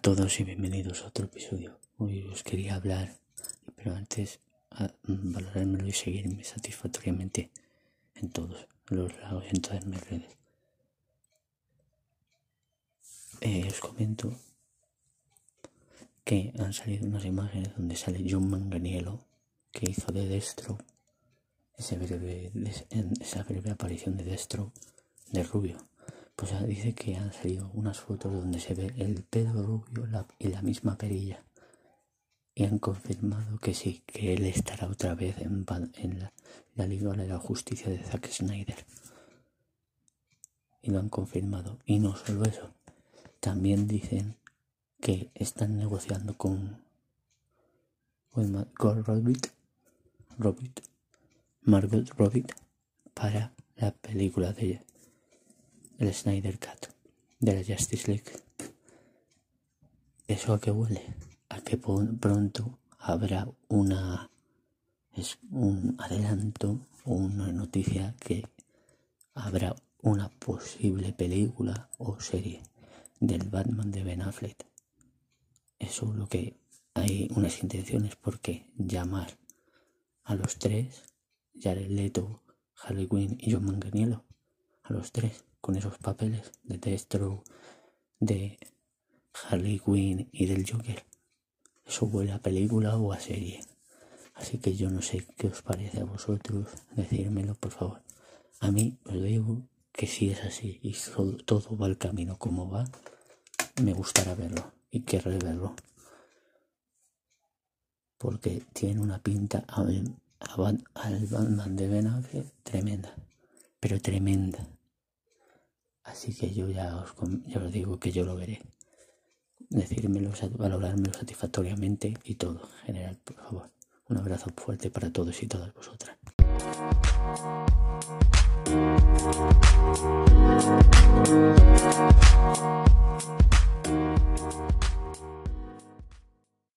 todos y bienvenidos a otro episodio. Hoy os quería hablar, pero antes a, valorármelo y seguirme satisfactoriamente en todos los lados, en todas mis redes. Eh, os comento que han salido unas imágenes donde sale John Manganiello, que hizo de Destro, esa breve aparición de Destro de Rubio pues dice que han salido unas fotos donde se ve el pelo rubio y la misma perilla. Y han confirmado que sí, que él estará otra vez en, la, Liga de la Justicia de Zack Snyder. Y lo han confirmado. Y no solo eso, también dicen que están negociando con Margot Robbie, Margot Robbie para la película de el Snyder Cut de la Justice League. ¿Eso a qué huele? A que pronto habrá una es un adelanto o una noticia que habrá una posible película o serie del Batman de Ben Affleck. Eso es lo que hay unas intenciones porque llamar a los tres, Jared Leto, Harley Quinn y John Manganiello, a los tres con esos papeles de Destro, de Harley Quinn y del Joker. Eso huele a película o a serie. Así que yo no sé qué os parece a vosotros. Decírmelo, por favor. A mí os digo que si es así y todo, va al camino como va, me gustará verlo y querré verlo. Porque tiene una pinta al, Batman de Ben tremenda. Pero tremenda. Así que yo ya os, os digo que yo lo veré. Decírmelo, valorármelo satisfactoriamente y todo en general, por favor. Un abrazo fuerte para todos y todas vosotras.